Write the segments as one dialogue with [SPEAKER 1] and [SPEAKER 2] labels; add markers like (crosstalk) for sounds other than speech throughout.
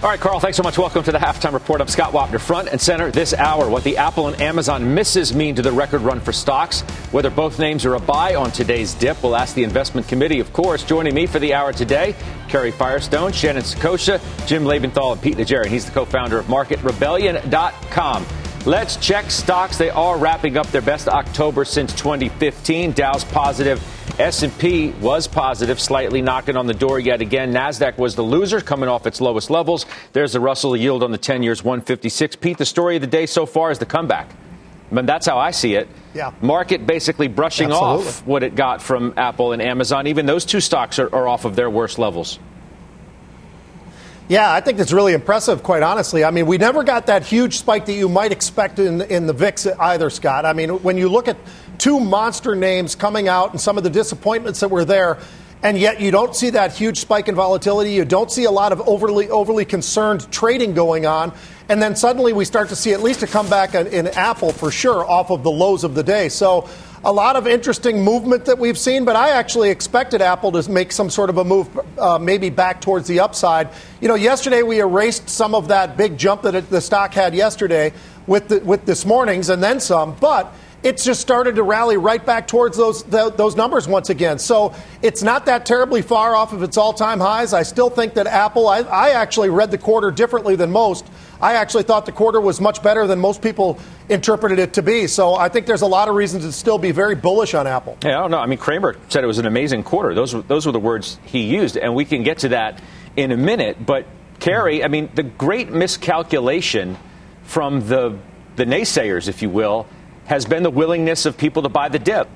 [SPEAKER 1] All right, Carl, thanks so much. Welcome to the halftime report. I'm Scott Wapner, front and center this hour. What the Apple and Amazon misses mean to the record run for stocks. Whether both names are a buy on today's dip, we'll ask the investment committee, of course. Joining me for the hour today, Karen Firestone, Shannon Saccocia, Jim Lebenthal, and Pete Najarian. He's the co-founder of MarketRebellion.com. Let's check stocks. They are wrapping up their best October since 2015. Dow's positive S&P was positive, slightly knocking on the door yet again. Nasdaq was the loser, coming off its lowest levels. There's the Russell yield on the 10 years, 156. Pete, the story of the day so far is the comeback. I mean, that's how I see it.
[SPEAKER 2] Yeah.
[SPEAKER 1] Market basically brushing
[SPEAKER 2] Absolutely.
[SPEAKER 1] off what it got from Apple and Amazon. Even those two stocks are, are off of their worst levels.
[SPEAKER 2] Yeah, I think that's really impressive, quite honestly. I mean, we never got that huge spike that you might expect in, in the VIX either, Scott. I mean, when you look at two monster names coming out and some of the disappointments that were there, and yet you don't see that huge spike in volatility. You don't see a lot of overly overly concerned trading going on. And then suddenly we start to see at least a comeback in, in Apple for sure off of the lows of the day. So a lot of interesting movement that we've seen, but I actually expected Apple to make some sort of a move, uh, maybe back towards the upside. You know, yesterday we erased some of that big jump that it, the stock had yesterday with the, with this morning's and then some, but it's just started to rally right back towards those th- those numbers once again. So it's not that terribly far off of its all-time highs. I still think that Apple. I, I actually read the quarter differently than most. I actually thought the quarter was much better than most people interpreted it to be. So I think there's a lot of reasons to still be very bullish on Apple.
[SPEAKER 1] Yeah, I don't know. I mean, Cramer said it was an amazing quarter. Those were, those were the words he used, and we can get to that in a minute. But Karen, I mean, the great miscalculation from the the naysayers, if you will, has been the willingness of people to buy the dip,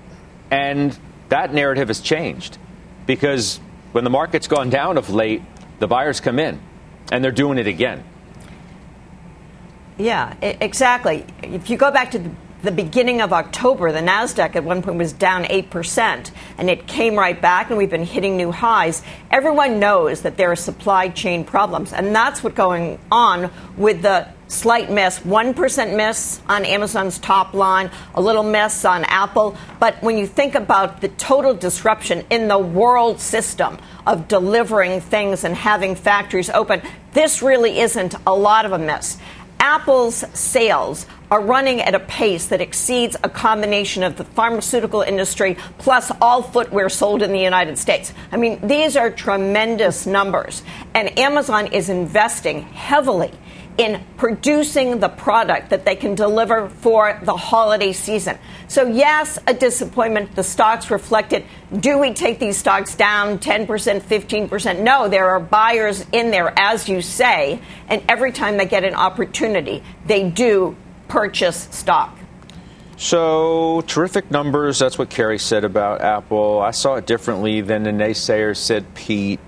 [SPEAKER 1] and that narrative has changed because when the market's gone down of late, the buyers come in, and they're doing it again.
[SPEAKER 3] Yeah, exactly. If you go back to the, the beginning of October, the NASDAQ at one point was down 8%, and it came right back, and we've been hitting new highs. Everyone knows that there are supply chain problems, and that's what's going on with the slight miss 1% miss on Amazon's top line, a little miss on Apple. But when you think about the total disruption in the world system of delivering things and having factories open, this really isn't a lot of a miss. Apple's sales are running at a pace that exceeds a combination of the pharmaceutical industry plus all footwear sold in the United States. I mean, these are tremendous numbers. And Amazon is investing heavily in producing the product that they can deliver for the holiday season. So, yes, a disappointment. The stocks reflected. Do we take these stocks down 10%, 15%? No, there are buyers in there, as you say, and every time they get an opportunity, they do purchase stock.
[SPEAKER 1] So, terrific numbers. That's what Karen said about Apple. I saw it differently than the naysayers said, Pete.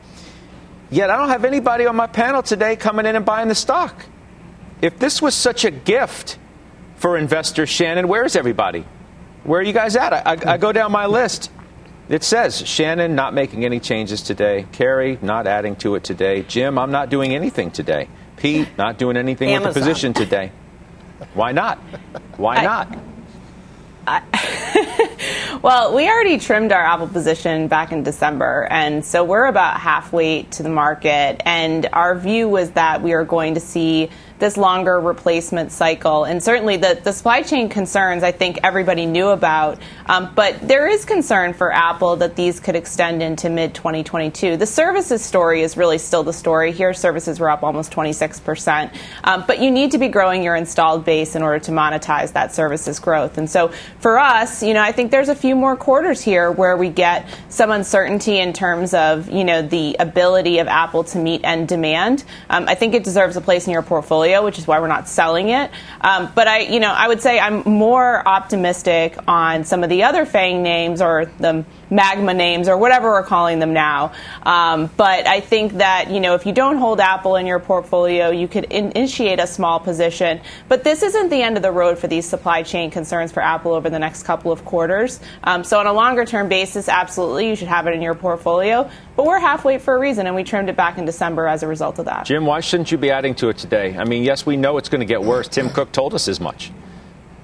[SPEAKER 1] Yet, I don't have anybody on my panel today coming in and buying the stock. If this was such a gift for investors, Shannon, where's everybody? Where are you guys at? I, I, I go down my list. It says Shannon not making any changes today. Karen not adding to it today. Jim, I'm not doing anything today. Pete not doing anything with the position today. Why not? Why
[SPEAKER 3] I-
[SPEAKER 1] not? (laughs)
[SPEAKER 4] Well, we already trimmed our Apple position back in December, and so we're about halfway to the market. And our view was that we are going to see this longer replacement cycle. And certainly the, the supply chain concerns I think everybody knew about. Um, but there is concern for Apple that these could extend into mid 2022. The services story is really still the story. Here, services were up almost 26%. Um, but you need to be growing your installed base in order to monetize that services growth. And so for us, you know, I think there's a few more quarters here where we get some uncertainty in terms of, you know, the ability of Apple to meet end demand. Um, I think it deserves a place in your portfolio, which is why we're not selling it. Um, but I, you know, I would say I'm more optimistic on some of the other FANG names or the magma names or whatever we're calling them now. Um, but I think that, you know, if you don't hold Apple in your portfolio, you could in- initiate a small position. But this isn't the end of the road for these supply chain concerns for Apple over the next couple of quarters. Um, so on a longer term basis, absolutely, you should have it in your portfolio. But we're halfway for a reason, and we trimmed it back in December as a result of that.
[SPEAKER 1] Jim, why shouldn't you be adding to it today? I mean, yes, we know it's going to get worse. Tim Cook told us as much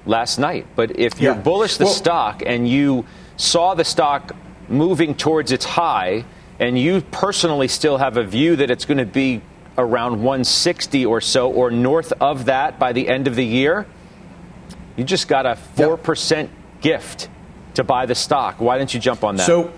[SPEAKER 1] last night. But if you're yeah. bullish the well, stock and you saw the stock moving towards its high, and you personally still have a view that it's going to be around 160 or so, or north of that by the end of the year, you just got a 4% yep. gift to buy the stock. Why didn't you jump on that?
[SPEAKER 5] So,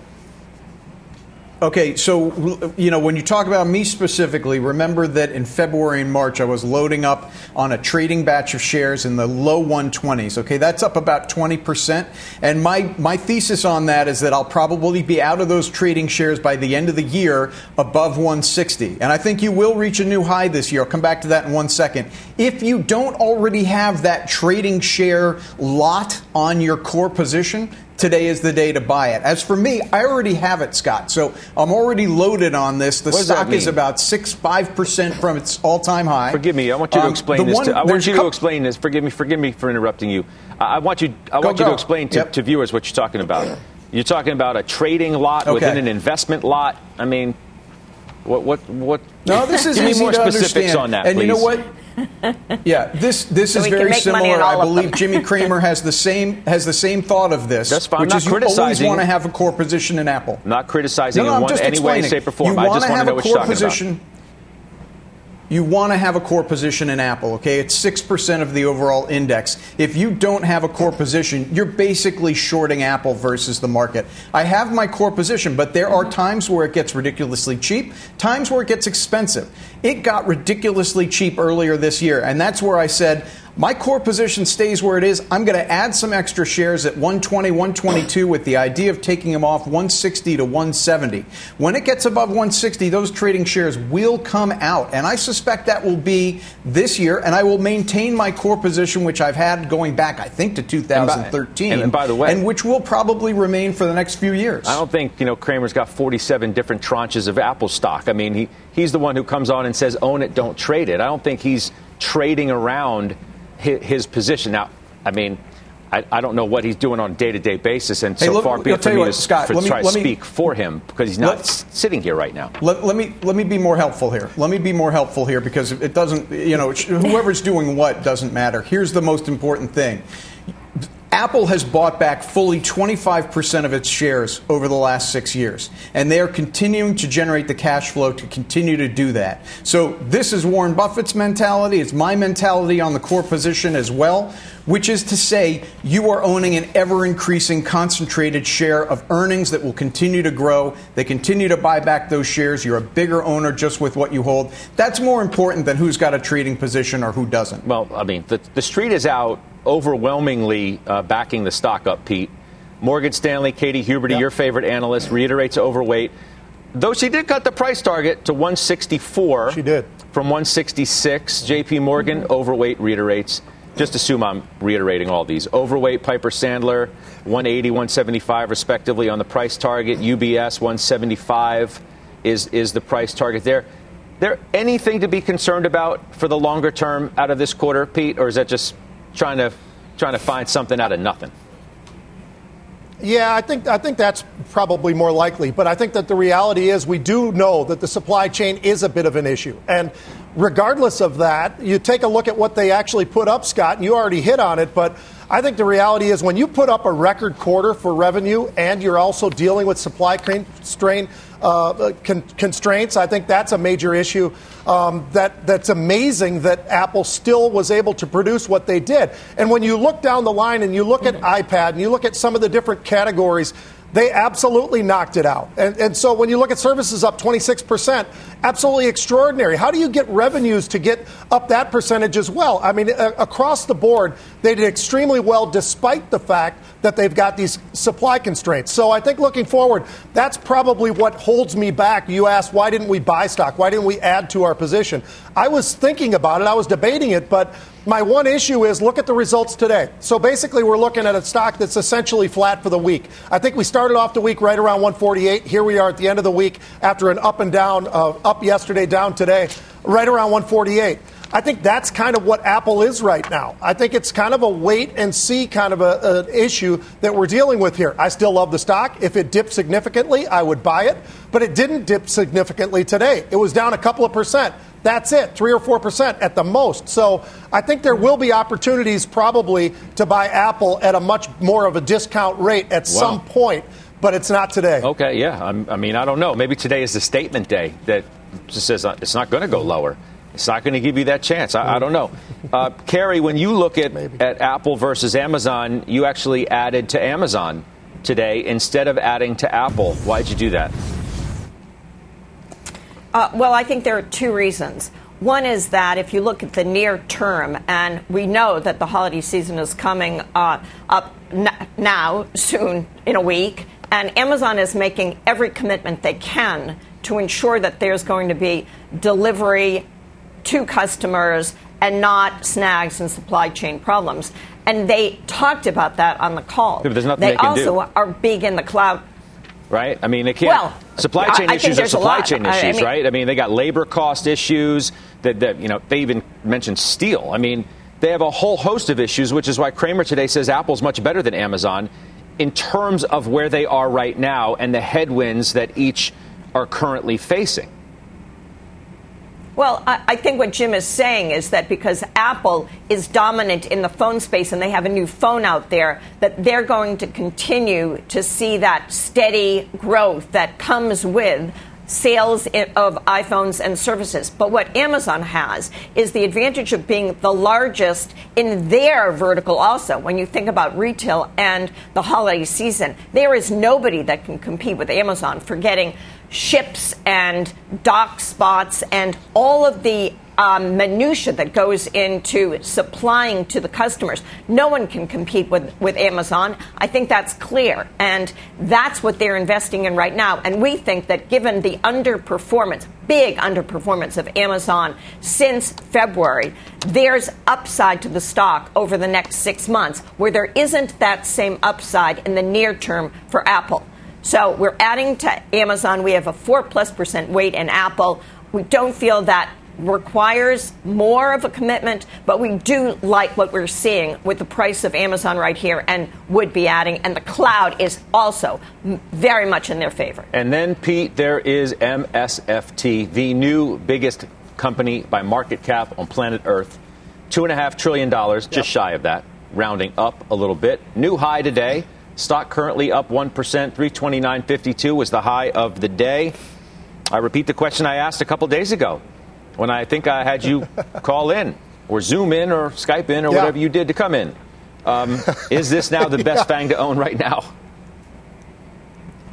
[SPEAKER 5] Okay, so you know when you talk about me specifically, remember that in February and March I was loading up on a trading batch of shares in the low 120s. Okay, that's up about 20 percent, and my my thesis on that is that I'll probably be out of those trading shares by the end of the year above 160, and I think you will reach a new high this year. I'll come back to that in one second. If you don't already have that trading share lot on your core position, today is the day to buy it. As for me, I already have it, Scott. So I'm already loaded on this. The stock is about six five percent from its all time high.
[SPEAKER 1] Forgive me. I want you to um, explain this. One, to, I want you to explain this. Forgive me. Forgive me for interrupting you. I want you. I want go, you go. to explain to, yep. to, viewers what you're talking about. You're talking about a trading lot okay. within an investment lot. I mean, what? What? What?
[SPEAKER 5] No, this is
[SPEAKER 1] Give
[SPEAKER 5] easy
[SPEAKER 1] me more
[SPEAKER 5] to
[SPEAKER 1] specifics
[SPEAKER 5] understand.
[SPEAKER 1] on that.
[SPEAKER 5] And
[SPEAKER 1] please.
[SPEAKER 5] you know what? yeah, this this so is very similar. I believe Jimmy (laughs) Cramer has the same has the same thought of this,
[SPEAKER 1] That's fine.
[SPEAKER 5] which
[SPEAKER 1] I'm
[SPEAKER 5] is you always want to have a core position in Apple.
[SPEAKER 1] Not criticizing no, no, in one, any way, shape, or form. I just want to know what you're talking
[SPEAKER 5] position,
[SPEAKER 1] about
[SPEAKER 5] you want to have a core position in Apple, okay? It's 6% of the overall index. If you don't have a core position, you're basically shorting Apple versus the market. I have my core position, but there are times where it gets ridiculously cheap, times where it gets expensive. It got ridiculously cheap earlier this year, and that's where I said, my core position stays where it is. I'm going to add some extra shares at 120, 122 with the idea of taking them off 160 to 170. When it gets above 160, those trading shares will come out. And I suspect that will be this year. And I will maintain my core position, which I've had going back, I think, to 2013.
[SPEAKER 1] And by, and by the way,
[SPEAKER 5] and which will probably remain for the next few years.
[SPEAKER 1] I don't think, you know, Cramer's got 47 different tranches of Apple stock. I mean, he, he's the one who comes on and says, own it, don't trade it. I don't think he's trading around his, his position. Now, I mean, I, I, don't know what he's doing on a day to day basis, and so far be it for me what, to Scott, for, me, try to speak me, for him because he's not sitting here right now.
[SPEAKER 5] Let, let, me let me be more helpful here. Let me be more helpful here because it doesn't, you know, whoever's doing what doesn't matter. Here's the most important thing. Apple has bought back fully 25% of its shares over the last six years, and they are continuing to generate the cash flow to continue to do that. So, this is Warren Buffett's mentality. It's my mentality on the core position as well, which is to say, you are owning an ever increasing concentrated share of earnings that will continue to grow. They continue to buy back those shares. You're a bigger owner just with what you hold. That's more important than who's got a trading position or who doesn't.
[SPEAKER 1] Well, I mean, the, the street is out overwhelmingly uh, backing the stock up, Pete. Morgan Stanley, Katie Huberty, yep. your favorite analyst, reiterates overweight. Though she did cut the price target to 164.
[SPEAKER 2] She did.
[SPEAKER 1] From 166. JP Morgan, mm-hmm. overweight, reiterates. Just assume I'm reiterating all these. Overweight, Piper Sandler, 180, 175, respectively, on the price target. UBS, 175 is, is the price target there. There anything to be concerned about for the longer term out of this quarter, Pete, or is that just trying to trying to find something out of nothing.
[SPEAKER 2] Yeah, I think I think that's probably more likely. But I think that the reality is we do know that the supply chain is a bit of an issue, and regardless of that, you take a look at what they actually put up, Scott, and you already hit on it, but I think the reality is when you put up a record quarter for revenue and you're also dealing with supply constraint uh, con- constraints, I think that's a major issue. Um, that that's amazing that Apple still was able to produce what they did. And when you look down the line and you look at iPad and you look at some of the different categories they absolutely knocked it out. And, and, so when you look at services up 26%, absolutely extraordinary. How do you get revenues to get up that percentage as well? I mean, a- across the board, they did extremely well despite the fact that they've got these supply constraints. So I think looking forward, that's probably what holds me back. You asked, why didn't we buy stock? Why didn't we add to our position? I was thinking about it, I was debating it, but my one issue is look at the results today. So basically, we're looking at a stock that's essentially flat for the week. I think we started off the week right around 148. Here we are at the end of the week after an up and down, uh, up yesterday, down today, right around 148. I think that's kind of what Apple is right now. I think it's kind of a wait and see kind of an issue that we're dealing with here. I still love the stock. If it dipped significantly, I would buy it, but it didn't dip significantly today. It was down a couple of percent. That's it, three or four percent at the most. So I think there will be opportunities probably to buy Apple at a much more of a discount rate at wow. some point, but it's not today.
[SPEAKER 1] Okay, yeah. I'm, i mean, I don't know. Maybe today is the statement day that just says uh, it's not going to go lower. It's not going to give you that chance. I, I don't know. Uh, Karen, when you look at, at Apple versus Amazon, you actually added to Amazon today instead of adding to Apple. Why'd you do that?
[SPEAKER 3] Uh, well, I think there are two reasons. One is that if you look at the near term, and we know that the holiday season is coming uh, up n- now, soon, in a week, and Amazon is making every commitment they can to ensure that there's going to be delivery to customers and not snags and supply chain problems. And they talked about that on the call.
[SPEAKER 1] Yeah, they,
[SPEAKER 3] they
[SPEAKER 1] also
[SPEAKER 3] do. are big in the cloud
[SPEAKER 1] right? I mean, they can't.
[SPEAKER 3] Well,
[SPEAKER 1] supply chain I, issues are supply chain issues, I mean, right? I mean, they got labor cost issues. That, that you know, they even mentioned steel. I mean, they have a whole host of issues, which is why Cramer today says Apple's much better than Amazon in terms of where they are right now and the headwinds that each are currently facing.
[SPEAKER 3] Well, I, think what Jim is saying is that because Apple is dominant in the phone space and they have a new phone out there, that they're going to continue to see that steady growth that comes with sales of iPhones and services. But what Amazon has is the advantage of being the largest in their vertical also. When you think about retail and the holiday season, there is nobody that can compete with Amazon for getting ships and dock spots and all of the um, minutia that goes into supplying to the customers. No one can compete with, with Amazon. I think that's clear. And that's what they're investing in right now. And we think that given the underperformance, big underperformance of Amazon since February, there's upside to the stock over the next six months where there isn't that same upside in the near term for Apple. So we're adding to Amazon. We have a 4 plus percent weight in Apple. We don't feel that requires more of a commitment, but we do like what we're seeing with the price of Amazon right here and would be adding. And the cloud is also very much in their favor.
[SPEAKER 1] And then, Pete, there is MSFT, the new biggest company by market cap on planet Earth. $2.5 trillion, just yep. shy of that, rounding up a little bit. New high today. Stock currently up 1%, 329.52 was the high of the day. I repeat the question I asked a couple days ago when I think I had you (laughs) call in or Zoom in or Skype in or yeah. whatever you did to come in. Um, is this now the (laughs) best yeah. FANG to own right now?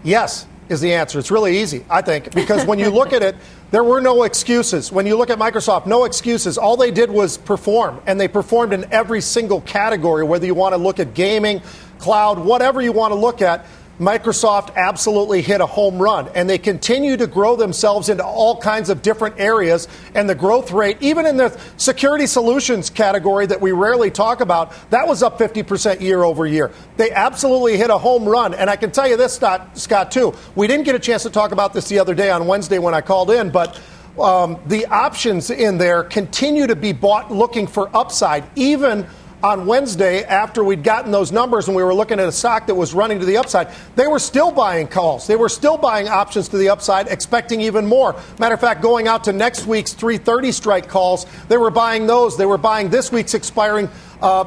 [SPEAKER 2] Yes, is the answer. It's really easy, I think, because when you look at it, there were no excuses. When you look at Microsoft, no excuses. All they did was perform, and they performed in every single category, whether you want to look at gaming, cloud, whatever you want to look at. Microsoft absolutely hit a home run, and they continue to grow themselves into all kinds of different areas. And the growth rate, even in the security solutions category that we rarely talk about, that was up 50% year over year. They absolutely hit a home run. And I can tell you this, Scott, too. We didn't get a chance to talk about this the other day on Wednesday when I called in, but um, the options in there continue to be bought looking for upside, even on Wednesday after we'd gotten those numbers and we were looking at a stock that was running to the upside, they were still buying calls. They were still buying options to the upside, expecting even more. Matter of fact, going out to next week's 330 strike calls, they were buying those. They were buying this week's expiring. Uh,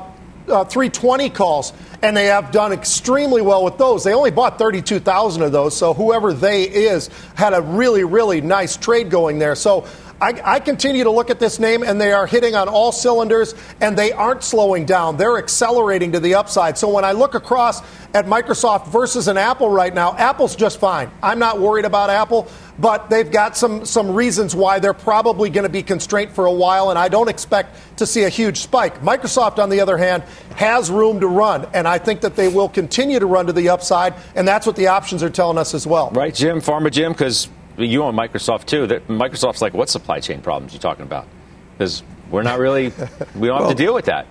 [SPEAKER 2] uh, 320 calls, and they have done extremely well with those. They only bought 32,000 of those, so whoever they is had a really, really nice trade going there. So I, I, continue to look at this name, and they are hitting on all cylinders, and they aren't slowing down. They're accelerating to the upside. So when I look across at Microsoft versus an Apple right now, Apple's just fine. I'm not worried about Apple, but they've got some, some reasons why they're probably going to be constrained for a while, and I don't expect to see a huge spike. Microsoft, on the other hand, has room to run, and I think that they will continue to run to the upside, and that's what the options are telling us as well.
[SPEAKER 1] Right, Jim, Pharma Jim, because you own Microsoft too. That Microsoft's like, what supply chain problems are you talking about? Because we're not really, we don't well, have to deal with that.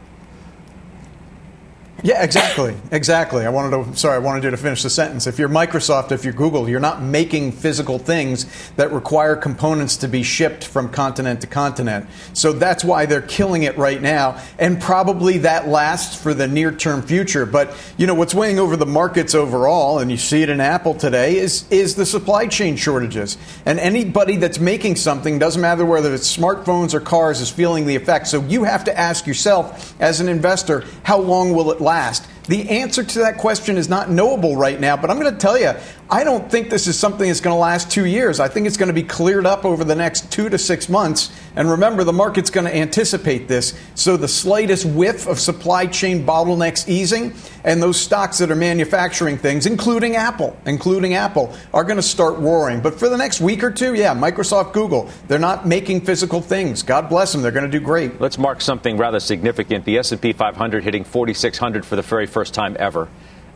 [SPEAKER 5] Yeah, exactly. Exactly. I wanted to, sorry, I wanted you to finish the sentence. If you're Microsoft, if you're Google, you're not making physical things that require components to be shipped from continent to continent. So that's why they're killing it right now. And probably that lasts for the near term future. But, you know, what's weighing over the markets overall, and you see it in Apple today, is, is the supply chain shortages. And anybody that's making something, doesn't matter whether it's smartphones or cars, is feeling the effect. So you have to ask yourself, as an investor, how long will it last? Last? The answer to that question is not knowable right now, but I'm going to tell you, I don't think this is something that's going to last two years. I think it's going to be cleared up over the next two to six months. And remember, the market's going to anticipate this. So the slightest whiff of supply chain bottlenecks easing and those stocks that are manufacturing things, including Apple, including Apple, are going to start roaring. But for the next week or two, yeah, Microsoft, Google, they're not making physical things. God bless them. They're going to do great.
[SPEAKER 1] Let's mark something rather significant. The S&P 500 hitting 4,600 for the very first time ever.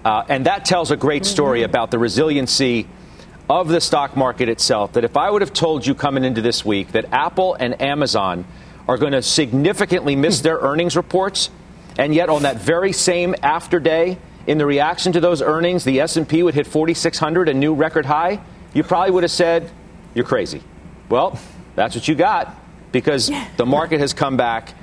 [SPEAKER 1] Uh, and that tells a great story mm-hmm. about the resiliency of the stock market itself. That if I would have told you coming into this week that Apple and Amazon are going to significantly miss hmm. their earnings reports, and yet on that very same after day, in the reaction to those earnings, the S&P would hit 4,600, a new record high, you probably would have said, "You're crazy." Well, that's what you got because the market has come back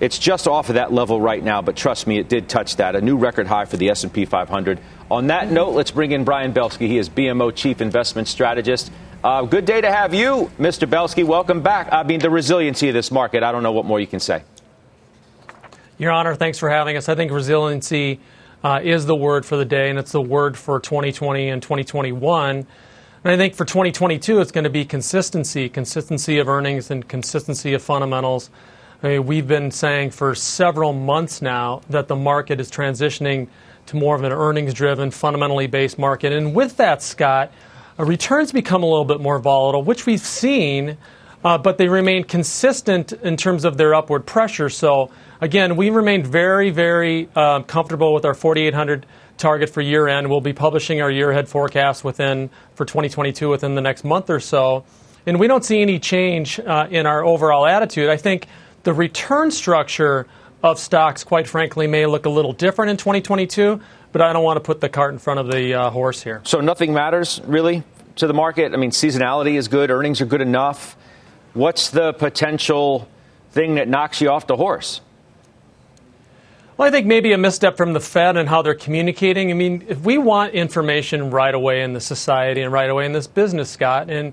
[SPEAKER 1] it's just off of that level right now, but trust me, it did touch that, a new record high for the S&P 500. On that note, let's bring in Brian Belski. He is BMO Chief Investment Strategist. Uh, good day to have you, Mr. Belski. Welcome back. I mean, the resiliency of this market, I don't know what more you can say.
[SPEAKER 6] Your Honor, thanks for having us. I think resiliency uh, is the word for the day, and it's the word for 2020 and 2021. And I think for 2022, it's going to be consistency, consistency of earnings and consistency of fundamentals. I mean, we've been saying for several months now that the market is transitioning to more of an earnings driven, fundamentally based market. And with that, Scott, uh, returns become a little bit more volatile, which we've seen, uh, but they remain consistent in terms of their upward pressure. So, again, we remain very, very uh, comfortable with our 4,800 target for year end. We'll be publishing our year ahead forecast within for 2022 within the next month or so. And we don't see any change uh, in our overall attitude. I think the return structure of stocks, quite frankly, may look a little different in 2022, but I don't want to put the cart in front of the uh, horse here.
[SPEAKER 1] So nothing matters really to the market? I mean, seasonality is good, earnings are good enough. What's the potential thing that knocks you off the horse?
[SPEAKER 6] Well, I think maybe a misstep from the Fed and how they're communicating. I mean, if we want information right away in the society and right away in this business, Scott, and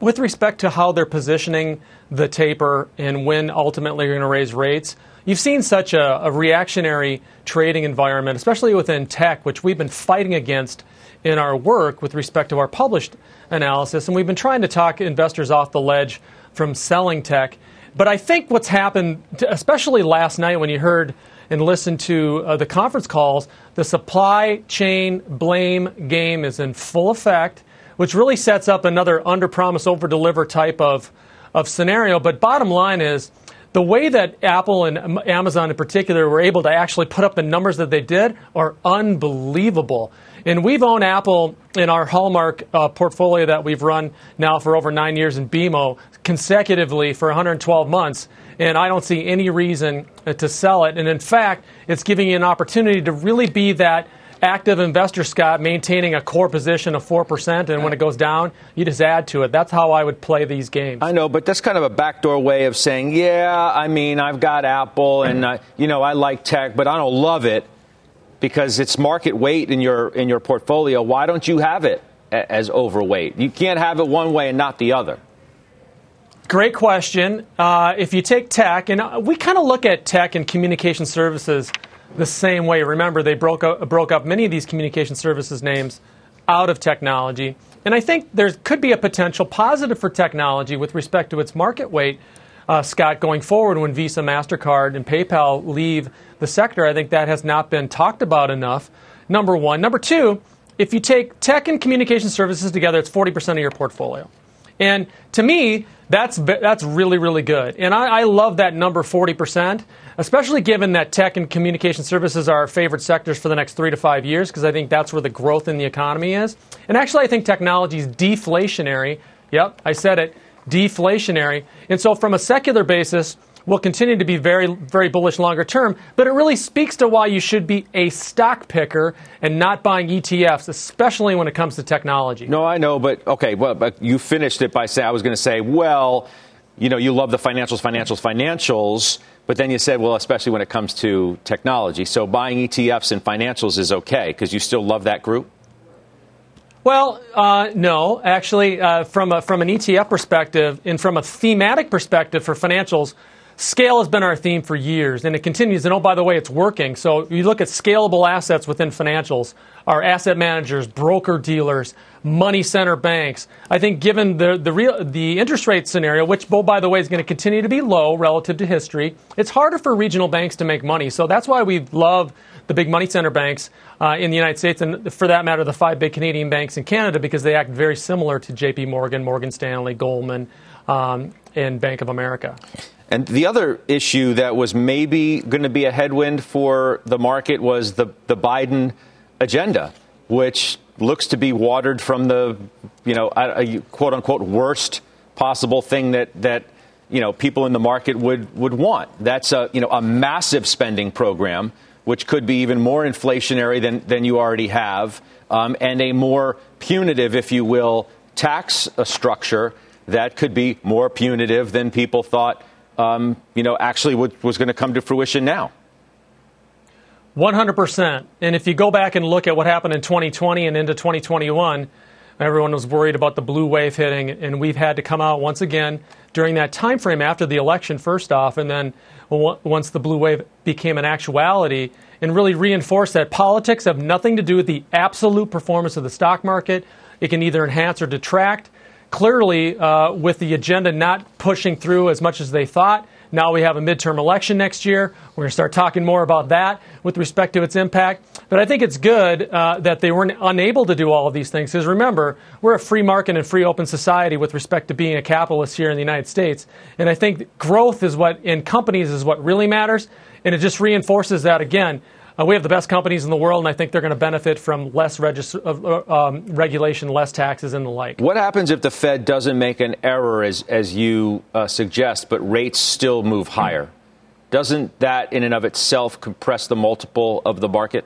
[SPEAKER 6] with respect to how they're positioning the taper and when ultimately you're going to raise rates, you've seen such a, a, reactionary trading environment, especially within tech, which we've been fighting against in our work with respect to our published analysis. And we've been trying to talk investors off the ledge from selling tech. But I think what's happened, especially last night when you heard and listened to uh, the conference calls, the supply chain blame game is in full effect which really sets up another under promise, over deliver type of, of scenario. But bottom line is, the way that Apple and Amazon in particular were able to actually put up the numbers that they did are unbelievable. And we've owned Apple in our Hallmark uh, portfolio that we've run now for over nine years in BMO consecutively for 112 months. And I don't see any reason to sell it. And in fact, it's giving you an opportunity to really be that active investor, Scott, maintaining a core position of 4%, and when it goes down, you just add to it. That's how I would play these games.
[SPEAKER 1] I know, but that's kind of a backdoor way of saying, yeah, I mean, I've got Apple and, uh, you know, I like tech, but I don't love it because it's market weight in your, in your portfolio. Why don't you have it as overweight? You can't have it one way and not the other.
[SPEAKER 6] Great question. Uh, if you take tech, and uh, we kind of look at tech and communication services the same way. Remember, they broke up, broke up many of these communication services names out of technology. And I think there could be a potential positive for technology with respect to its market weight, uh, Scott, going forward when Visa, MasterCard, and PayPal leave the sector. I think that has not been talked about enough, number one. Number two, if you take tech and communication services together, it's 40% of your portfolio. And to me, that's, that's really, really good. And I, I love that number 40% especially given that tech and communication services are our favorite sectors for the next three to five years, because I think that's where the growth in the economy is. And actually, I think technology is deflationary. Yep, I said it, deflationary. And so, from a secular basis, will continue to be very, very bullish longer term, but it really speaks to why you should be a stock picker and not buying ETFs, especially when it comes to technology.
[SPEAKER 1] No, I know, but okay, well, but you finished it by saying, I was going to say, well, you know, you love the financials, financials, financials. But then you said, well, especially when it comes to technology. So buying ETFs and financials is okay because you still love that group?
[SPEAKER 6] Well, uh, no. Actually, uh, from, a, from an ETF perspective and from a thematic perspective for financials, Scale has been our theme for years, and it continues. And oh, by the way, it's working. So you look at scalable assets within financials, our asset managers, broker dealers, money center banks. I think given the, the, real, the interest rate scenario, which, oh, by the way, is going to continue to be low relative to history, it's harder for regional banks to make money. So that's why we love the big money center banks uh, in the United States, and for that matter, the five big Canadian banks in Canada, because they act very similar to JP Morgan, Morgan Stanley, Goldman, um, and Bank of America.
[SPEAKER 1] And the other issue that was maybe going to be a headwind for the market was the, the Biden agenda, which looks to be watered from the, you know, quote unquote worst possible thing that, that you know, people in the market would, would want. That's a, you know, a massive spending program, which could be even more inflationary than, than you already have, um, and a more punitive, if you will, tax structure that could be more punitive than people thought um, you know, actually was going to come to fruition now.
[SPEAKER 6] 100%. And if you go back and look at what happened in 2020 and into 2021, everyone was worried about the blue wave hitting, and we've had to come out once again during that time frame after the election, first off, and then once the blue wave became an actuality, and really reinforce that politics have nothing to do with the absolute performance of the stock market. It can either enhance or detract clearly, uh, with the agenda not pushing through as much as they thought, now we have a midterm election next year. We're going to start talking more about that with respect to its impact. But I think it's good uh, that they weren't unable to do all of these things. Because remember, we're a free market and free open society with respect to being a capitalist here in the United States. And I think growth is what in companies is what really matters. And it just reinforces that again. Uh, we have the best companies in the world, and I think they're going to benefit from less regis- uh, um, regulation, less taxes, and the like.
[SPEAKER 1] What happens if the Fed doesn't make an error, as, as you uh, suggest, but rates still move higher? Doesn't that, in and of itself, compress the multiple of the market?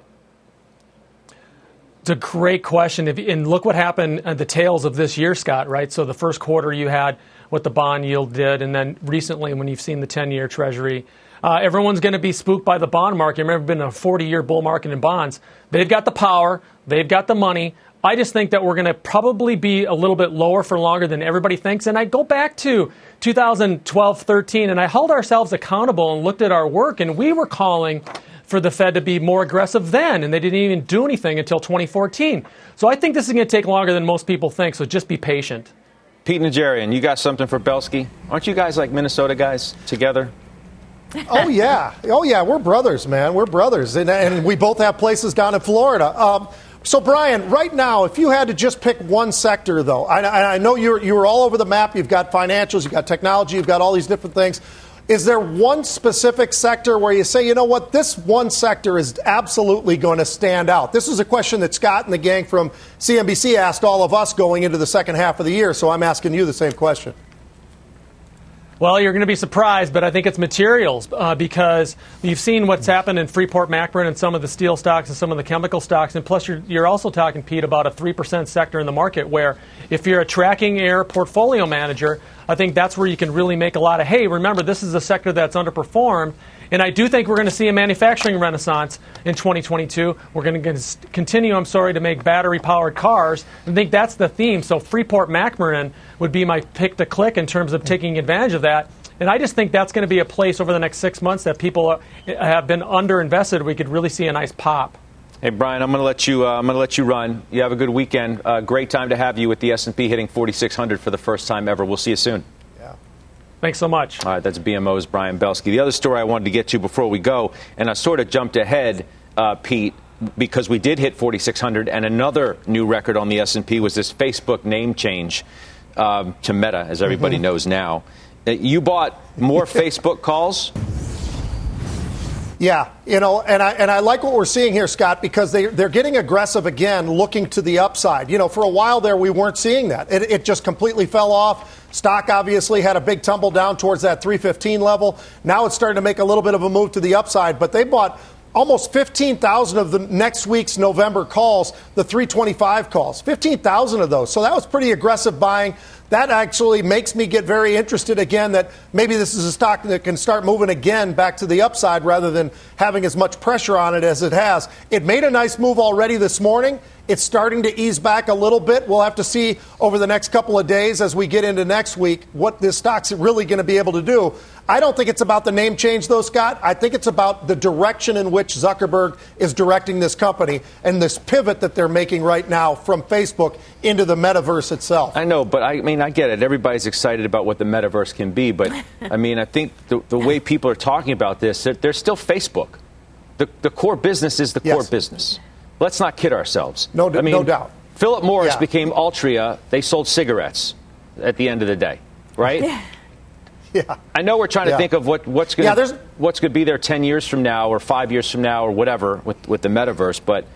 [SPEAKER 6] It's a great question. If, and look what happened at the tails of this year, Scott, right? So the first quarter you had what the bond yield did, and then recently when you've seen the 10 year Treasury uh, everyone's going to be spooked by the bond market. Remember, been a 40 year bull market in bonds. They've got the power, they've got the money. I just think that we're going to probably be a little bit lower for longer than everybody thinks. And I go back to 2012 13, and I held ourselves accountable and looked at our work, and we were calling for the Fed to be more aggressive then, and they didn't even do anything until 2014. So I think this is going to take longer than most people think, so just be patient.
[SPEAKER 1] Pete Najarian, you got something for Belski? Aren't you guys like Minnesota guys together? (laughs)
[SPEAKER 2] oh yeah, oh yeah, we're brothers, man. We're brothers, and, and we both have places down in Florida. Um, so, Brian, right now, if you had to just pick one sector, though, I, I know you're you're all over the map. You've got financials, you've got technology, you've got all these different things. Is there one specific sector where you say, you know what, this one sector is absolutely going to stand out? This is a question that Scott and the gang from CNBC asked all of us going into the second half of the year, so I'm asking you the same question.
[SPEAKER 6] Well, you're going to be surprised, but I think it's materials uh, because you've seen what's happened in Freeport McMoRan and some of the steel stocks and some of the chemical stocks. And plus, you're, you're also talking, Pete, about a 3% sector in the market where if you're a tracking error portfolio manager, I think that's where you can really make a lot of hay. Remember, this is a sector that's underperformed. And I do think we're going to see a manufacturing renaissance in 2022. We're going to continue, I'm sorry, to make battery powered cars. I think that's the theme. So Freeport McMoRan would be my pick to click in terms of taking advantage of that. And I just think that's going to be a place over the next six months that people uh, have been underinvested. We could really see a nice pop.
[SPEAKER 1] Hey Brian, I'm going to let you. Uh, I'm going to let you run. You have a good weekend. Uh, great time to have you with the S&P hitting 4,600 for the first time ever. We'll see you soon.
[SPEAKER 6] Yeah. Thanks so much.
[SPEAKER 1] All right, that's BMO's Brian Belski. The other story I wanted to get to before we go, and I sort of jumped ahead, uh, Pete, because we did hit 4,600, and another new record on the S&P was this Facebook name change um, to Meta, as everybody mm-hmm. knows now. Uh, you bought more (laughs) Facebook calls.
[SPEAKER 2] Yeah, you know, and I and I like what we're seeing here, Scott, because they they're getting aggressive again, looking to the upside. You know, for a while there, we weren't seeing that. It, it just completely fell off. Stock obviously had a big tumble down towards that 315 level. Now it's starting to make a little bit of a move to the upside, but they bought almost 15,000 of the next week's November calls, the 325 calls. 15,000 of those. So that was pretty aggressive buying. That actually makes me get very interested again that maybe this is a stock that can start moving again back to the upside rather than having as much pressure on it as it has. It made a nice move already this morning. It's starting to ease back a little bit. We'll have to see over the next couple of days as we get into next week what this stock's really going to be able to do. I don't think it's about the name change, though, Scott. I think it's about the direction in which Zuckerberg is directing this company and this pivot that they're making right now from Facebook into the metaverse itself.
[SPEAKER 1] I know, but I mean, I get it. Everybody's excited about what the metaverse can be, but I mean, I think the, the way people are talking about this, they're, they're still Facebook. The, the core business is the yes. core business. Let's not kid ourselves.
[SPEAKER 2] No, I mean, no doubt.
[SPEAKER 1] Philip Morris yeah. became Altria. They sold cigarettes at the end of the day, right?
[SPEAKER 2] Yeah. (laughs) Yeah.
[SPEAKER 1] I know we're trying to think of what, what's going yeah, what's going to be there 10 years from now or 5 years from now or whatever with, with the metaverse, but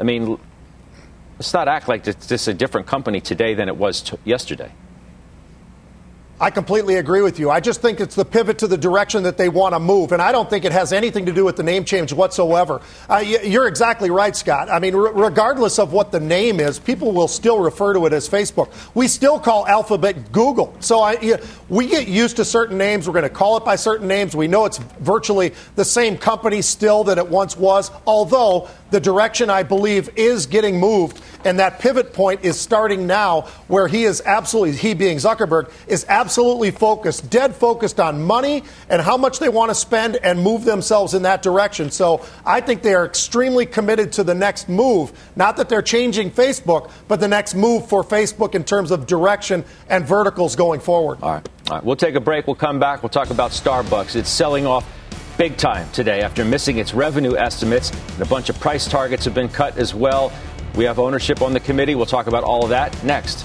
[SPEAKER 1] I mean, let's not act like it's just a different company today than it was t- yesterday.
[SPEAKER 2] I completely agree with you. I just think it's the pivot to the direction that they want to move, and I don't think it has anything to do with the name change whatsoever. Uh, you're exactly right, Scott. I mean, regardless of what the name is, people will still refer to it as Facebook. We still call Alphabet Google. So I, we get used to certain names. We're going to call it by certain names. We know it's virtually the same company still that it once was, although the direction I believe is getting moved, and that pivot point is starting now, where he is absolutely, he being Zuckerberg, is absolutely focused, dead focused on money and how much they want to spend and move themselves in that direction. So I think they are extremely committed to the next move. Not that they're changing Facebook, but the next move for Facebook in terms of direction and verticals going forward.
[SPEAKER 1] All right. All right. We'll take a break. We'll come back. We'll talk about Starbucks. It's selling off big time today after missing its revenue estimates, and a bunch of price targets have been cut as well. We have ownership on the committee. We'll talk about all of that next.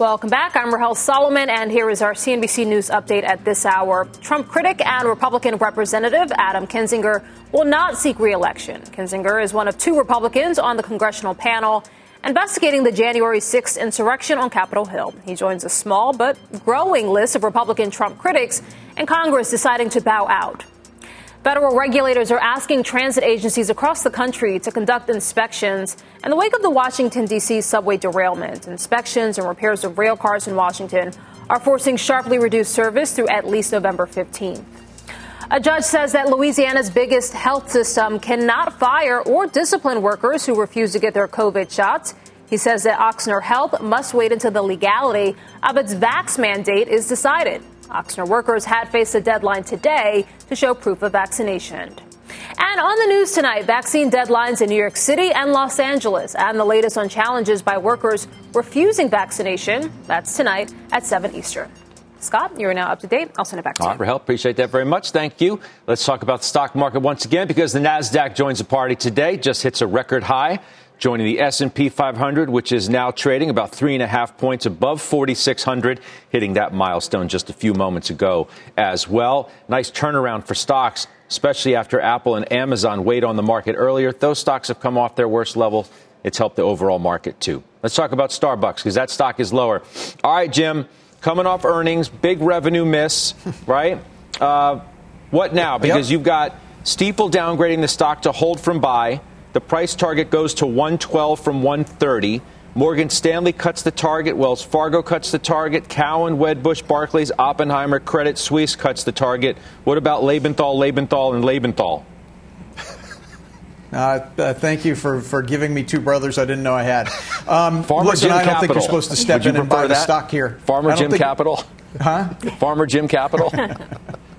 [SPEAKER 7] Welcome back. I'm Rahel Solomon, and here is our CNBC News update at this hour. Trump critic and Republican Representative Adam Kinzinger will not seek reelection. Kinzinger is one of two Republicans on the congressional panel investigating the January 6th insurrection on Capitol Hill. He joins a small but growing list of Republican Trump critics in Congress deciding to bow out. Federal regulators are asking transit agencies across the country to conduct inspections in the wake of the Washington, D.C. subway derailment. Inspections and repairs of rail cars in Washington are forcing sharply reduced service through at least November 15th. A judge says that Louisiana's biggest health system cannot fire or discipline workers who refuse to get their COVID shots. He says that Ochsner Health must wait until the legality of its vax mandate is decided. Ochsner workers had faced a deadline today to show proof of vaccination. And on the news tonight, vaccine deadlines in New York City and Los Angeles, and the latest on challenges by workers refusing vaccination. That's tonight at 7 Eastern. Scott, you're now up to date. I'll send it back to
[SPEAKER 1] All
[SPEAKER 7] you.
[SPEAKER 1] right, help. appreciate that very much. Thank you. Let's talk about the stock market once again because the Nasdaq joins the party today, just hits a record high joining the S&P 500, which is now trading about three and a half points above 4,600, hitting that milestone just a few moments ago as well. Nice turnaround for stocks, especially after Apple and Amazon weighed on the market earlier. Those stocks have come off their worst level. It's helped the overall market too. Let's talk about Starbucks because that stock is lower. All right, Jim, coming off earnings, big revenue miss, (laughs) right? Uh, what now? Because yep. you've got Stifel downgrading the stock to hold from buy. The price target goes to 112 from 130. Morgan Stanley cuts the target. Wells Fargo cuts the target. Cowen, Wedbush, Barclays, Oppenheimer, Credit Suisse cuts the target. What about Lebenthal, Lebenthal, and Lebenthal?
[SPEAKER 5] Uh, uh, thank you for, for giving me two brothers I didn't know I had. Um,
[SPEAKER 1] Farmer
[SPEAKER 5] listen,
[SPEAKER 1] Jim
[SPEAKER 5] I don't
[SPEAKER 1] Capital.
[SPEAKER 5] think you're supposed to step in and buy
[SPEAKER 1] that?
[SPEAKER 5] the stock here.
[SPEAKER 1] Farmer Jim
[SPEAKER 5] think,
[SPEAKER 1] Capital?
[SPEAKER 5] Huh?
[SPEAKER 1] Farmer Jim Capital? (laughs)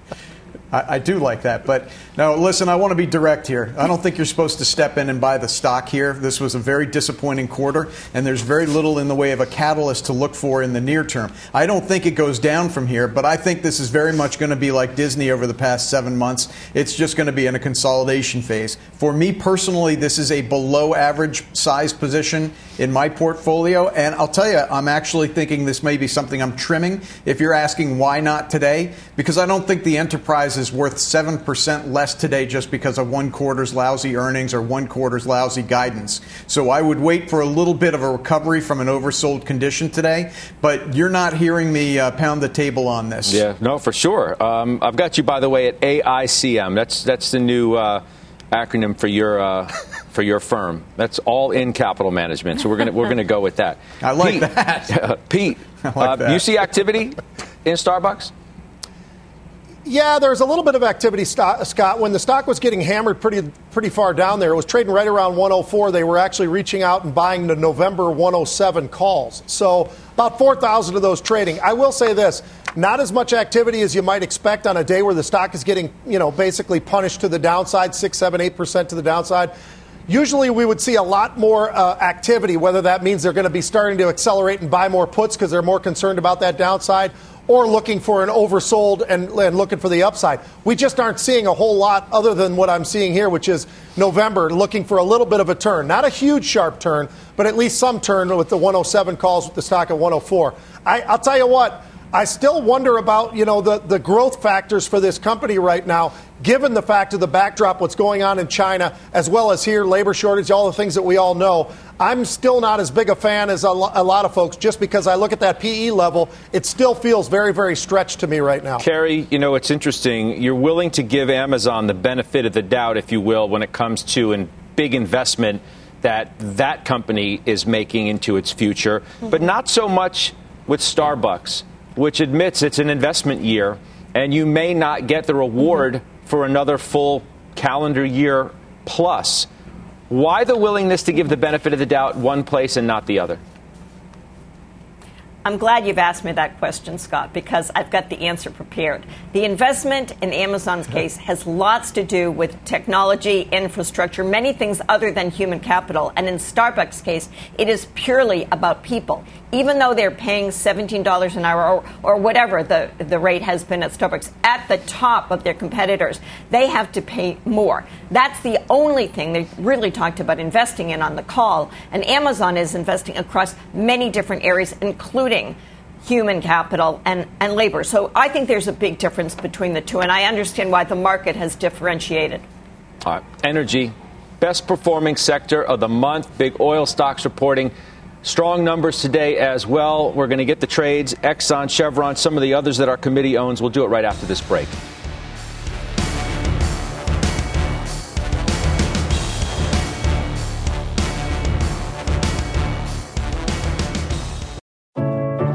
[SPEAKER 5] I, I, do like that. But no, listen, I want to be direct here. I don't think you're supposed to step in and buy the stock here. This was a very disappointing quarter, and there's very little in the way of a catalyst to look for in the near term. I don't think it goes down from here, but I think this is very much going to be like Disney over the past seven months. It's just going to be in a consolidation phase. For me personally, this is a below average size position in my portfolio, and I'll tell you, I'm actually thinking this may be something I'm trimming. If you're asking why not today, because I don't think the enterprise is worth 7% less today just because of one quarter's lousy earnings or one quarter's lousy guidance. So I would wait for a little bit of a recovery from an oversold condition today, but you're not hearing me uh, pound the table on this.
[SPEAKER 1] Yeah, no, for sure. Um, I've got you, by the way, at AICM. That's, that's the new uh, acronym for your. Uh, for your firm. That's all in capital management. So we're gonna we're gonna go with that. (laughs)
[SPEAKER 5] I like
[SPEAKER 1] Pete,
[SPEAKER 5] that. (laughs)
[SPEAKER 1] Pete, (laughs)
[SPEAKER 5] like
[SPEAKER 1] uh,
[SPEAKER 5] that.
[SPEAKER 1] you see activity in Starbucks?
[SPEAKER 2] Yeah, there's a little bit of activity, Scott. When the stock was getting hammered pretty pretty far down there, it was trading right around 104. They were actually reaching out and buying the November 107 calls. So about 4,000 of those trading. I will say this: not as much activity as you might expect on a day where the stock is getting, you know, basically punished to the downside, six, seven, eight percent to the downside. Usually, we would see a lot more uh, activity, whether that means they're going to be starting to accelerate and buy more puts because they're more concerned about that downside, or looking for an oversold and, and, looking for the upside. We just aren't seeing a whole lot other than what I'm seeing here, which is November looking for a little bit of a turn. Not a huge sharp turn, but at least some turn with the 107 calls with the stock at 104. I, I'll tell you what. I still wonder about, you know, the, the growth factors for this company right now, given the fact of the backdrop, what's going on in China, as well as here, labor shortage, all the things that we all know. I'm still not as big a fan as a, lo- a lot of folks, just because I look at that PE level, it still feels very, very stretched to me right now.
[SPEAKER 1] Karen, you know, it's interesting. You're willing to give Amazon the benefit of the doubt, if you will, when it comes to a big investment that that company is making into its future, mm-hmm. but not so much with Starbucks which admits it's an investment year and you may not get the reward mm-hmm. for another full calendar year plus. Why the willingness to give the benefit of the doubt one place and not the other?
[SPEAKER 3] I'm glad you've asked me that question, Scott, because I've got the answer prepared. The investment in Amazon's case has lots to do with technology, infrastructure, many things other than human capital. And in Starbucks' case, it is purely about people. Even though they're paying $17 an hour or, or whatever the, the rate has been at Starbucks at the top of their competitors, they have to pay more. That's the only thing they really talked about investing in on the call. And Amazon is investing across many different areas, including human capital and, and labor. So I think there's a big difference between the two, and I understand why the market has differentiated.
[SPEAKER 1] All right, energy, best performing sector of the month. Big oil stocks reporting strong numbers today as well. We're going to get the trades, Exxon, Chevron, some of the others that our committee owns. We'll do it right after this break.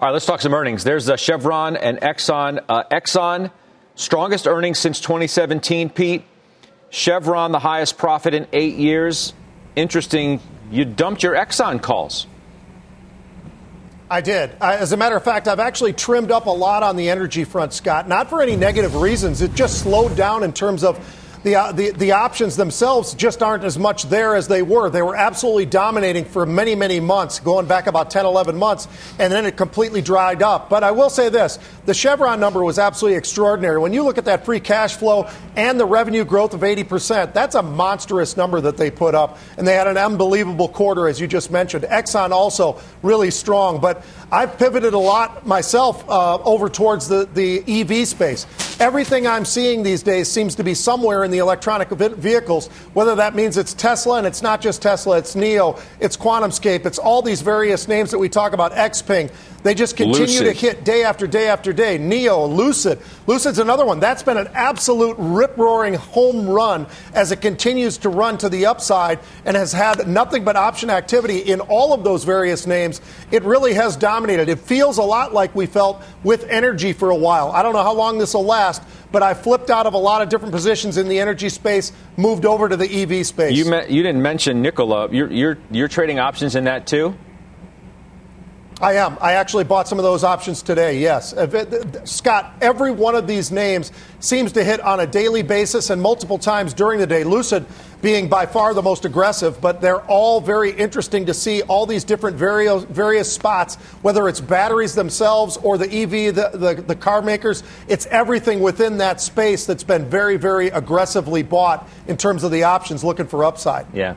[SPEAKER 1] All right, let's talk some earnings. There's uh, Chevron and Exxon. Uh, Exxon, strongest earnings since 2017, Pete. Chevron, the highest profit in eight years. Interesting, you dumped your Exxon calls.
[SPEAKER 2] I did. As a matter of fact, I've actually trimmed up a lot on the energy front, Scott. Not for any negative reasons. It just slowed down in terms of the, uh, the, the options themselves just aren't as much there as they were. They were absolutely dominating for many, many months, going back about 10, 11 months, and then it completely dried up. But I will say this the Chevron number was absolutely extraordinary. When you look at that free cash flow and the revenue growth of 80%, that's a monstrous number that they put up. And they had an unbelievable quarter, as you just mentioned. Exxon also really strong. But I've pivoted a lot myself uh, over towards the, the EV space. Everything I'm seeing these days seems to be somewhere in the electronic vehicles, whether that means it's Tesla, and it's not just Tesla, it's NIO, it's QuantumScape, it's all these various names that we talk about, Xpeng. They just continue Lucid. to hit day after day after day. NIO, Lucid. Lucid's another one. That's been an absolute rip roaring home run as it continues to run to the upside and has had nothing but option activity in all of those various names. It really has dominated. It feels a lot like we felt with energy for a while. I don't know how long this will last, but I flipped out of a lot of different positions in the energy space, moved over to the EV space.
[SPEAKER 1] You, met, you didn't mention Nikola. You're, you're, you're trading options in that too?
[SPEAKER 2] I am. I actually bought some of those options today, yes. Scott, every one of these names seems to hit on a daily basis and multiple times during the day. Lucid being by far the most aggressive, but they're all very interesting to see all these different various, various spots, whether it's batteries themselves or the EV, the, the, the car makers. It's everything within that space that's been very, very aggressively bought in terms of the options looking for upside.
[SPEAKER 1] Yeah.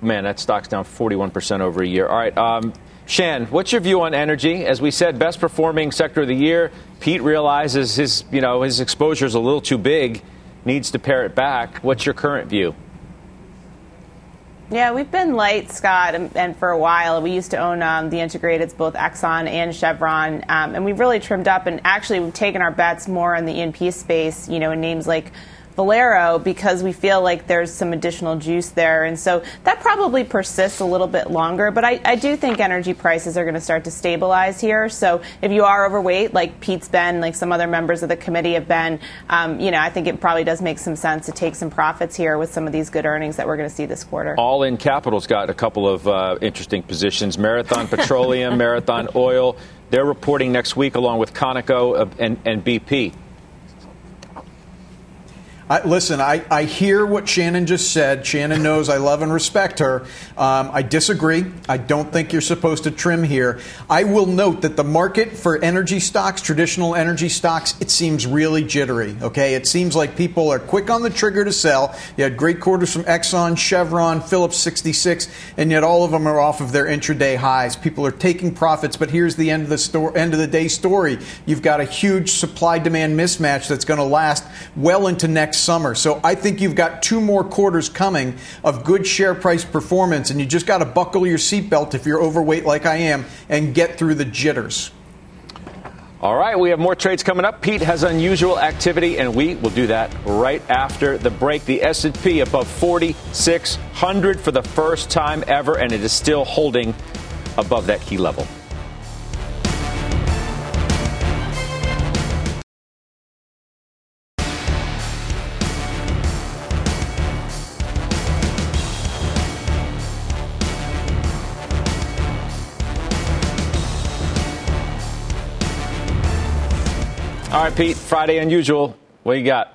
[SPEAKER 1] Man, that stock's down 41% over a year. All right. Um, Shan, what's your view on energy? As we said, best performing sector of the year. Pete realizes his, you know, his exposure is a little too big, needs to pare it back. What's your current view?
[SPEAKER 4] Yeah, we've been light, Scott, and, for a while. We used to own um, the integrateds, both Exxon and Chevron, um, and we've really trimmed up. And actually, we've taken our bets more in the E&P space. You know, in names like Valero because we feel like there's some additional juice there. And so that probably persists a little bit longer. But I, I do think energy prices are going to start to stabilize here. So if you are overweight, like Pete's been, like some other members of the committee have been, um, you know, I think it probably does make some sense to take some profits here with some of these good earnings that we're going to see this quarter.
[SPEAKER 1] All in Capital's got a couple of uh, interesting positions Marathon (laughs) Petroleum, Marathon Oil. They're reporting next week along with Conoco and, and BP.
[SPEAKER 5] I, listen, I, I hear what Shannon just said. Shannon knows I love and respect her. Um, I disagree. I don't think you're supposed to trim here. I will note that the market for energy stocks, traditional energy stocks, it seems really jittery. Okay, it seems like people are quick on the trigger to sell. You had great quarters from Exxon, Chevron, Phillips 66, and yet all of them are off of their intraday highs. People are taking profits, but here's the end of the sto- end of the day story. You've got a huge supply demand mismatch that's going to last well into next next summer. So I think you've got two more quarters coming of good share price performance, and you just got to buckle your seatbelt if you're overweight like I am and get through the jitters.
[SPEAKER 1] All right, we have more trades coming up. Pete has unusual activity, and we will do that right after the break. The S&P above 4,600 for the first time ever, and it is still holding above that key level. Pete, Friday unusual. What you got?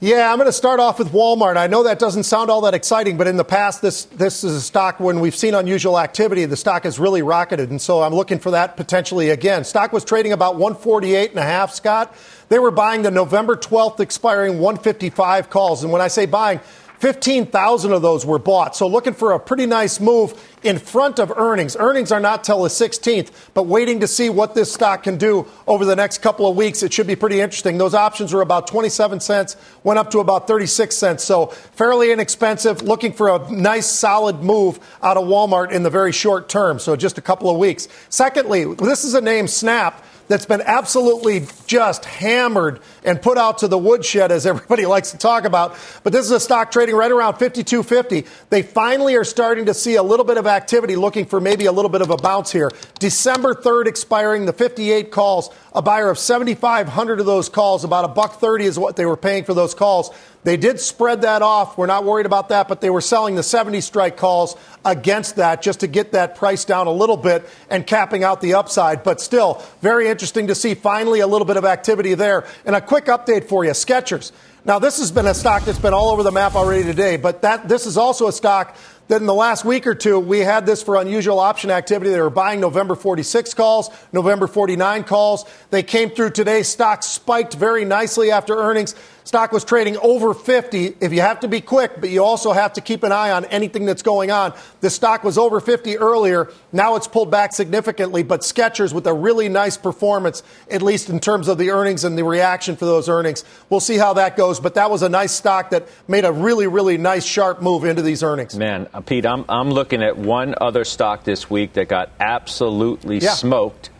[SPEAKER 2] Yeah, I'm going to start off with Walmart. I know that doesn't sound all that exciting, but in the past, this this is a stock when we've seen unusual activity, the stock has really rocketed, and so I'm looking for that potentially again. Stock was trading about 148 and a half, Scott. They were buying the November 12th expiring 155 calls, and when I say buying, 15,000 of those were bought. So looking for a pretty nice move in front of earnings. Earnings are not till the 16th, but waiting to see what this stock can do over the next couple of weeks. It should be pretty interesting. Those options were about 27 cents, went up to about 36 cents. So fairly inexpensive. Looking for a nice solid move out of Walmart in the very short term. So just a couple of weeks. Secondly, this is a name Snap that's been absolutely just hammered and put out to the woodshed, as everybody (laughs) likes to talk about. But this is a stock trading right around 52.50. They finally are starting to see a little bit of activity, looking for maybe a little bit of a bounce here. December 3rd expiring, the 58 calls, a buyer of 7,500 of those calls, about a buck 30 is what they were paying for those calls. They did spread that off. We're not worried about that, but they were selling the 70 strike calls against that just to get that price down a little bit and capping out the upside. But still, very interesting to see finally a little bit of activity there. And a quick update for you Skechers. Now, this has been a stock that's been all over the map already today, but that this is also a stock that in the last week or two, we had this for unusual option activity. They were buying November 46 calls, November 49 calls. They came through today. Stock spiked very nicely after earnings. Stock was trading over 50. If you have to be quick, but you also have to keep an eye on anything that's going on. The stock was over 50 earlier. Now it's pulled back significantly, but Skechers with a really nice performance, at least in terms of the earnings and the reaction for those earnings. We'll see how that goes, but that was a nice stock that made a really, really nice sharp move into these earnings.
[SPEAKER 1] Man, uh, Pete, I'm, I'm looking at one other stock this week that got absolutely yeah. smoked.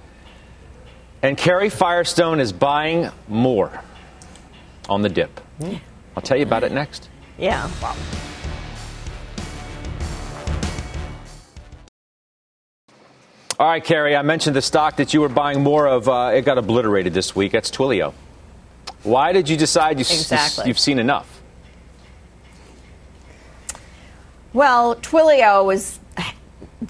[SPEAKER 1] And Karen Firestone is buying more on the dip. Mm. I'll tell you about it next.
[SPEAKER 3] Yeah. Wow.
[SPEAKER 1] All right, Karen, I mentioned the stock that you were buying more of. Uh, it got obliterated this week. That's Twilio. Why did you decide you
[SPEAKER 3] exactly.
[SPEAKER 1] s- you've seen enough?
[SPEAKER 3] Well, Twilio was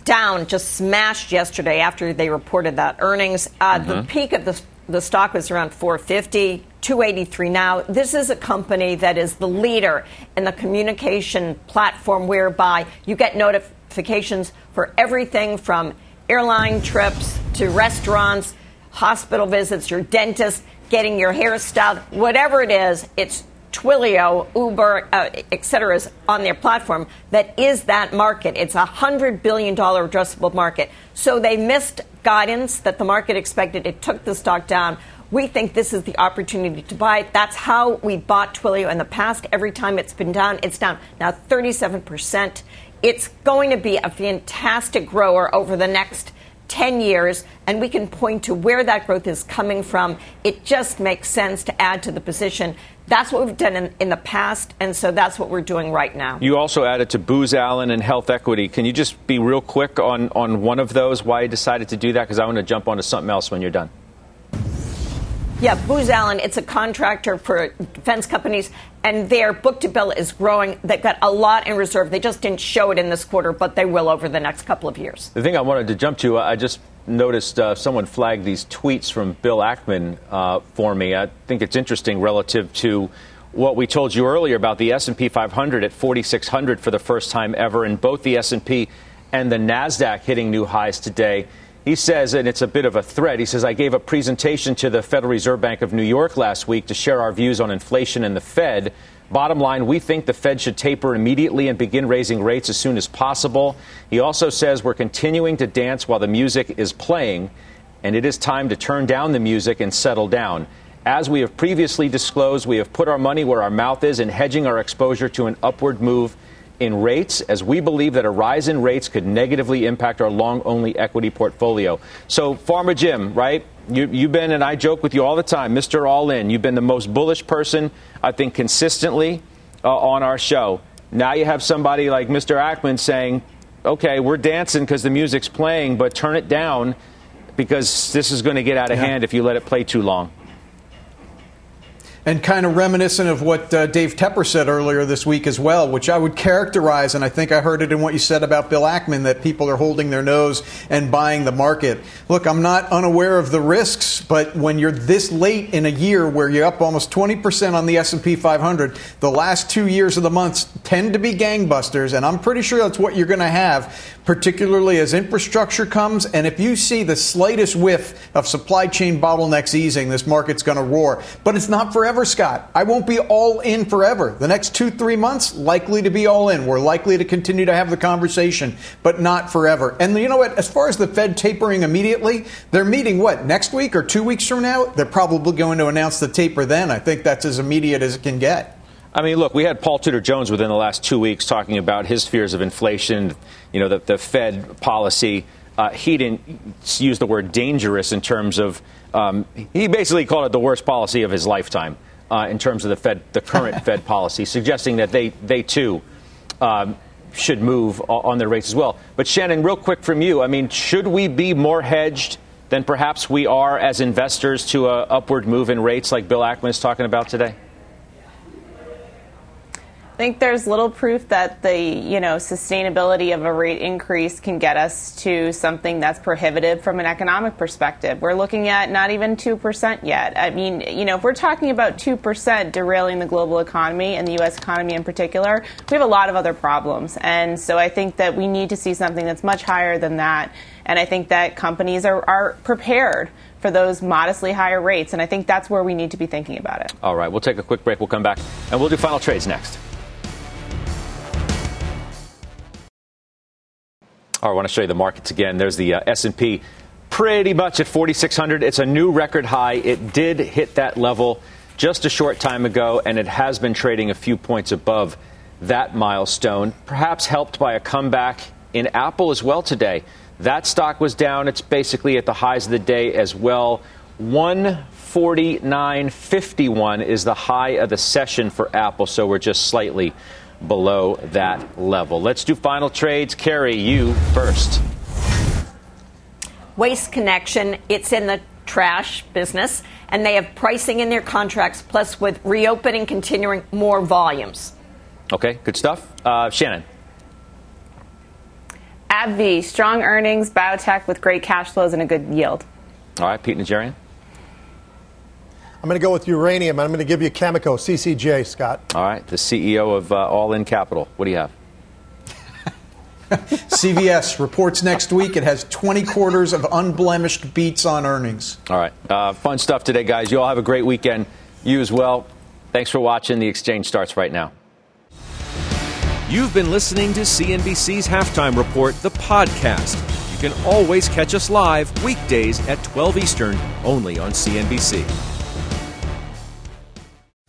[SPEAKER 3] down, just smashed yesterday after they reported that earnings. Uh, mm-hmm. The peak of the, the stock was around 450. 283 now. This is a company that is the leader in the communication platform whereby you get notifications for everything from airline trips to restaurants, hospital visits, your dentist, getting your hair styled, whatever it is, it's Twilio, Uber, uh, et cetera, is on their platform that is that market. It's a $100 billion addressable market. So they missed guidance that the market expected. It took the stock down. We think this is the opportunity to buy it. That's how we bought Twilio in the past. Every time it's been down, it's down now 37%. It's going to be a fantastic grower over the next 10 years, and we can point to where that growth is coming from. It just makes sense to add to the position. That's what we've done in, in, the past, and so that's what we're doing right now.
[SPEAKER 1] You also added to Booz Allen and HealthEquity. Can you just be real quick on, on one of those, why you decided to do that? Because I want to jump onto something else when you're done.
[SPEAKER 3] Yeah, Booz Allen, it's a contractor for defense companies, and their book to bill is growing. They've got a lot in reserve. They just didn't show it in this quarter, but they will over the next couple of years.
[SPEAKER 1] The thing I wanted to jump to, I just noticed uh, someone flagged these tweets from Bill Ackman uh, for me. I think it's interesting relative to what we told you earlier about the S&P 500 at 4600 for the first time ever, and both the S&P and the Nasdaq hitting new highs today. He says, and it's a bit of a threat, he says, I gave a presentation to the Federal Reserve Bank of New York last week to share our views on inflation and the Fed. Bottom line, we think the Fed should taper immediately and begin raising rates as soon as possible. He also says we're continuing to dance while the music is playing, and it is time to turn down the music and settle down. As we have previously disclosed, we have put our money where our mouth is in hedging our exposure to an upward move in rates, as we believe that a rise in rates could negatively impact our long only equity portfolio. So, Farmer Jim, right? You, have been, and I joke with you all the time, Mr. All In. You've been the most bullish person, I think, consistently uh, on our show. Now you have somebody like Mr. Ackman saying, okay, we're dancing because the music's playing, but turn it down because this is going to get out of yeah. hand if you let it play too long.
[SPEAKER 5] And kind of reminiscent of what uh, Dave Tepper said earlier this week as well, which I would characterize, and I think I heard it in what you said about Bill Ackman, that people are holding their nose and buying the market. Look, I'm not unaware of the risks, but when you're this late in a year where you're up almost 20% on the S&P 500, the last two years of the months tend to be gangbusters, and I'm pretty sure that's what you're going to have, particularly as infrastructure comes. And if you see the slightest whiff of supply chain bottlenecks easing, this market's going to roar. But it's not forever forever, Scott. I won't be all in forever. The next two, three months, likely to be all in. We're likely to continue to have the conversation, but not forever. And you know what? As far as the Fed tapering immediately, they're meeting what, next week or two weeks from now? They're probably going to announce the taper then. I think that's as immediate as it can get.
[SPEAKER 1] I mean, look, we had Paul Tudor Jones within the last two weeks talking about his fears of inflation, you know, the, the Fed policy. Uh, he didn't use the word dangerous in terms of um, he basically called it the worst policy of his lifetime uh, in terms of the Fed, the current (laughs) Fed policy, suggesting that they they too um, should move on their rates as well. But Shannon, real quick from you, I mean, should we be more hedged than perhaps we are as investors to a upward move in rates, like Bill Ackman is talking about today?
[SPEAKER 4] Think there's little proof that the you know sustainability of a rate increase can get us to something that's prohibitive from an economic perspective. We're looking at not even two percent yet. I mean, you know, if we're talking about two percent derailing the global economy and the U.S. economy in particular, we have a lot of other problems. And so I think that we need to see something that's much higher than that. And I think that companies are, are prepared for those modestly higher rates. And I think that's where we need to be thinking about it.
[SPEAKER 1] All right, we'll take a quick break. We'll come back and we'll do final trades next. All right, I want to show you the markets again. There's the uh, S&P pretty much at 4600. It's a new record high. It did hit that level just a short time ago and it has been trading a few points above that milestone, perhaps helped by a comeback in Apple as well today. That stock was down. It's basically at the highs of the day as well. 149.51 is the high of the session for Apple, so we're just slightly below that level. Let's do final trades. Karen, you first.
[SPEAKER 3] Waste Connection, it's in the trash business, and they have pricing in their contracts, plus with reopening continuing more volumes.
[SPEAKER 1] Okay, good stuff. Uh, Shannon.
[SPEAKER 4] AbbVie, strong earnings, biotech with great cash flows and a good yield.
[SPEAKER 1] All right, Pete Najarian.
[SPEAKER 2] I'm going to go with uranium. I'm going to give you Cameco, CCJ, Scott.
[SPEAKER 1] All right, the CEO of uh, All In Capital. What do you have? (laughs)
[SPEAKER 5] CVS reports next week. It has 20 quarters of unblemished beats on earnings.
[SPEAKER 1] All right. Uh, fun stuff today, guys. You all have a great weekend. You as well. Thanks for watching. The exchange starts right now.
[SPEAKER 8] You've been listening to CNBC's Halftime Report, the podcast. You can always catch us live weekdays at 12 Eastern, only on CNBC.